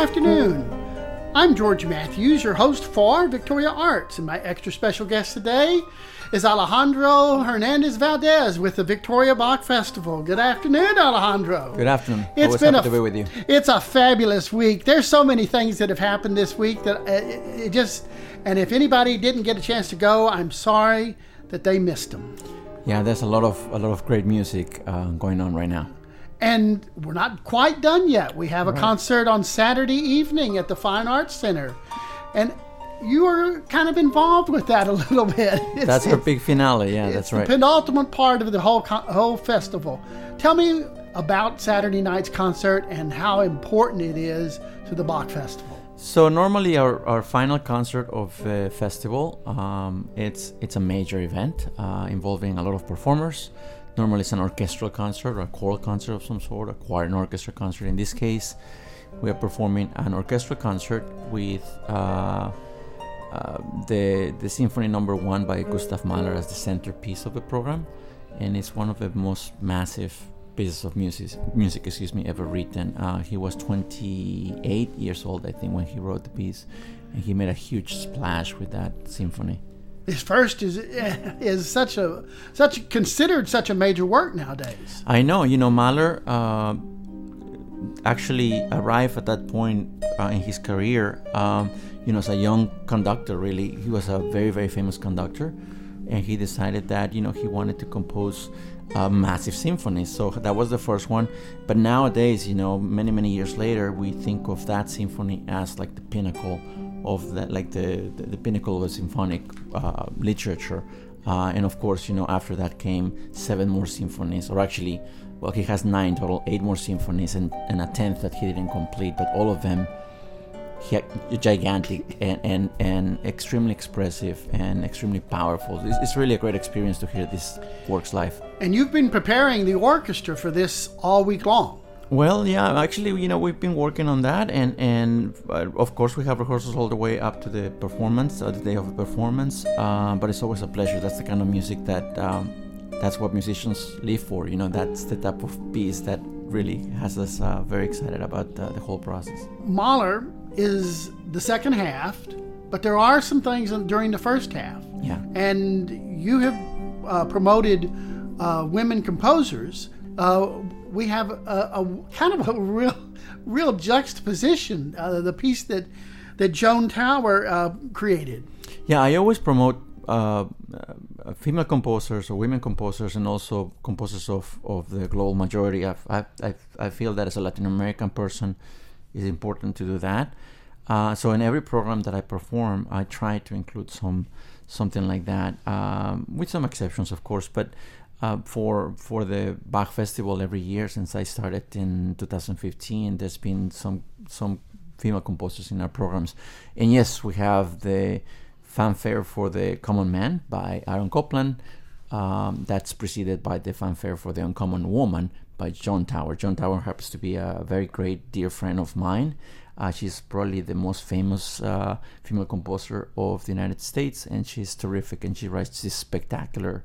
afternoon. I'm George Matthews, your host for Victoria Arts, and my extra special guest today is Alejandro Hernandez Valdez with the Victoria Bach Festival. Good afternoon, Alejandro. Good afternoon. It's Always been a to be with you. It's a fabulous week. There's so many things that have happened this week that uh, it, it just and if anybody didn't get a chance to go, I'm sorry that they missed them. Yeah, there's a lot of a lot of great music uh, going on right now. And we're not quite done yet. We have a concert on Saturday evening at the Fine Arts Center. And you are kind of involved with that a little bit. It's- That's our big finale. Yeah, it's that's the right. penultimate part of the whole whole festival. Tell me about Saturday night's concert and how important it is to the Bach Festival. So normally our, our final concert of the festival, um, it's it's a major event uh, involving a lot of performers. Normally it's an orchestral concert or a choral concert of some sort, a choir and orchestra concert. In this case, we are performing an orchestral concert with uh, uh, the the Symphony Number One by Gustav Mahler as the centerpiece of the program, and it's one of the most massive pieces of music, music excuse me, ever written. Uh, he was 28 years old, I think, when he wrote the piece, and he made a huge splash with that symphony. His first is is such a such considered such a major work nowadays. I know, you know, Mahler uh, actually arrived at that point uh, in his career, um, you know, as a young conductor, really. He was a very, very famous conductor, and he decided that, you know, he wanted to compose uh, massive symphonies. So that was the first one. But nowadays, you know, many, many years later, we think of that symphony as like the pinnacle of that, like the, the, the pinnacle of symphonic uh, literature. Uh, and of course, you know, after that came seven more symphonies, or actually, well, he has nine total, eight more symphonies, and, and a tenth that he didn't complete, but all of them he, gigantic and, and, and extremely expressive and extremely powerful. It's, it's really a great experience to hear this works live. And you've been preparing the orchestra for this all week long. Well, yeah, actually, you know, we've been working on that, and and uh, of course we have rehearsals all the way up to the performance, uh, the day of the performance. Uh, but it's always a pleasure. That's the kind of music that um, that's what musicians live for. You know, that's the type of piece that really has us uh, very excited about uh, the whole process. Mahler is the second half, but there are some things during the first half. Yeah. And you have uh, promoted uh, women composers. We have a, a kind of a real, real juxtaposition. Uh, the piece that that Joan Tower uh, created. Yeah, I always promote uh, uh, female composers or women composers and also composers of, of the global majority. I, I, I, I feel that as a Latin American person, it's important to do that. Uh, so in every program that I perform, I try to include some something like that, um, with some exceptions, of course. But uh, for for the Bach Festival every year since I started in 2015, there's been some some female composers in our programs, and yes, we have the fanfare for the Common Man by Aaron Copland. Um, that's preceded by the fanfare for the Uncommon Woman by Joan Tower. Joan Tower happens to be a very great dear friend of mine. Uh, she's probably the most famous uh, female composer of the United States, and she's terrific. And she writes these spectacular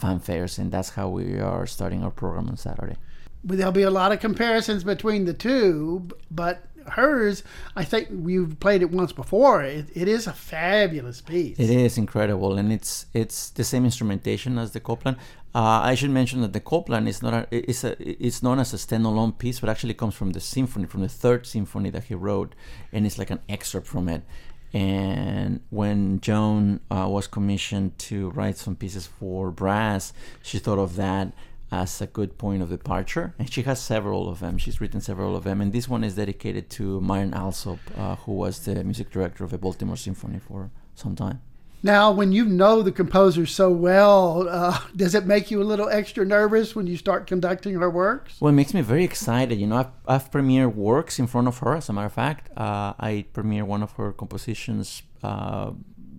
fanfares, and that's how we are starting our program on Saturday. But There'll be a lot of comparisons between the two, but hers, I think you've played it once before. It, it is a fabulous piece. It is incredible, and it's it's the same instrumentation as the Copland. Uh, I should mention that the Copland is not a, it's a it's known as a standalone piece, but actually comes from the symphony, from the third symphony that he wrote, and it's like an excerpt from it. And when Joan uh, was commissioned to write some pieces for brass, she thought of that as a good point of departure. And she has several of them. She's written several of them. And this one is dedicated to Marin Alsop, uh, who was the music director of the Baltimore Symphony for some time. Now, when you know the composer so well, uh, does it make you a little extra nervous when you start conducting her works? Well, it makes me very excited. You know, I've, I've premiered works in front of her. As a matter of fact, uh, I premiered one of her compositions uh,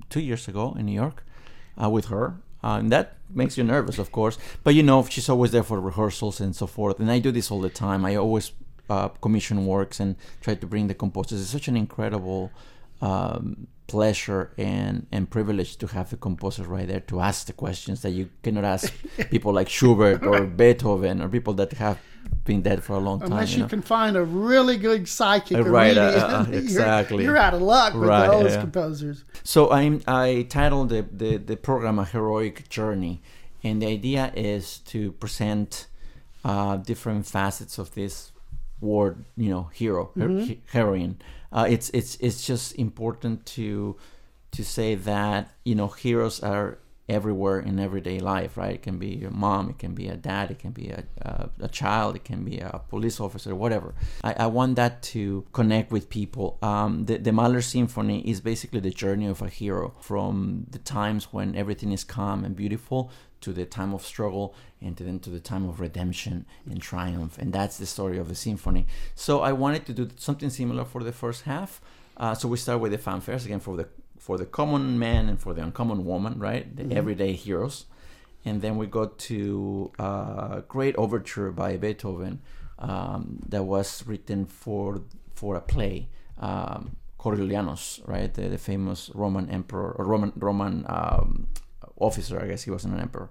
two years ago in New York uh, with her. Uh, and that makes you nervous, of course. But you know, she's always there for rehearsals and so forth. And I do this all the time. I always uh, commission works and try to bring the composers. It's such an incredible um, pleasure and, and privilege to have the composer right there to ask the questions that you cannot ask people like Schubert or Beethoven or people that have been dead for a long time. Unless you, know? can find a really good psychic, right, uh, uh, you're- exactly. You're, out of luck with Right, those yeah. composers. So I'm I titled the, the the program a heroic journey, and the idea is to present uh, different facets of this word, you know, hero, her- Mm-hmm. he- heroine. Uh, it's it's it's just important to to say that you know heroes are everywhere in everyday life, right? It can be your mom, it can be a dad, it can be a, a, a child, it can be a police officer, whatever. I, I want that to connect with people. Um, the, the Mahler Symphony is basically the journey of a hero from the times when everything is calm and beautiful to the time of struggle and then to the time of redemption and triumph. And that's the story of the symphony. So I wanted to do something similar for the first half. Uh, so we start with the fanfares again for the for the common man and for the uncommon woman, right? The everyday heroes. And then we go to a great overture by Beethoven um, that was written for for a play, um, Coriolanus, right? The, the famous Roman emperor or Roman Roman um, officer. I guess he wasn't an emperor,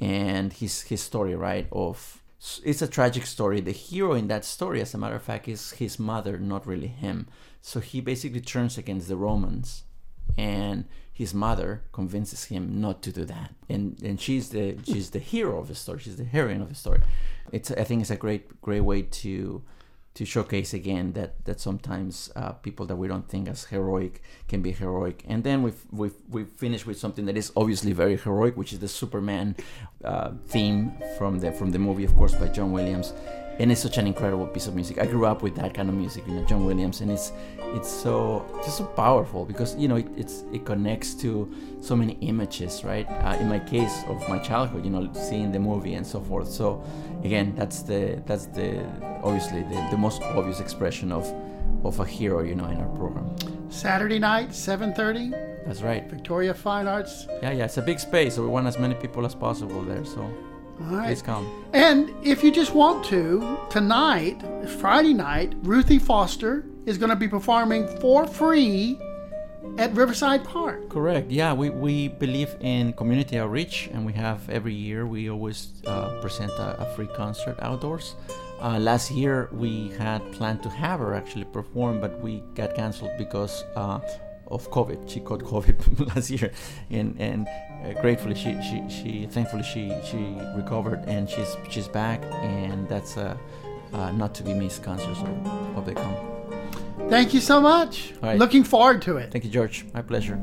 and his his story, right? Of it's a tragic story. The hero in that story, as a matter of fact, is his mother, not really him. So he basically turns against the Romans, and his mother convinces him not to do that. And and she's the she's the hero of the story. She's the heroine of the story. It's I think it's a great great way to to showcase again that that sometimes uh, people that we don't think as heroic can be heroic. And then we've we've we finished with something that is obviously very heroic, which is the Superman uh, theme from the from the movie, of course, by John Williams. And it's such an incredible piece of music. I grew up with that kind of music, you know, John Williams, and it's it's so just so powerful because you know it, it's it connects to so many images, right? Uh, in my case of my childhood, you know, seeing the movie and so forth. So again, that's the that's the obviously the, the most obvious expression of of a hero, you know, in our program. Saturday night, 7:30, That's right. Victoria Fine Arts. Yeah, yeah. It's a big space, so we want as many people as possible there. So All right. please come. And if you just want to, tonight, Friday night, Ruthie Foster is going to be performing for free at Riverside Park. Correct. Yeah, we, we believe in community outreach, and we have every year we always uh, present a, a free concert outdoors. Uh, last year we had planned to have her actually perform, but we got canceled because uh, of COVID. She caught COVID last year, and and uh, gratefully she, she she thankfully she she recovered and she's she's back, and that's a uh, not to be missed concert. So hope they come. Thank you so much. Right. Looking forward to it. Thank you, George. My pleasure.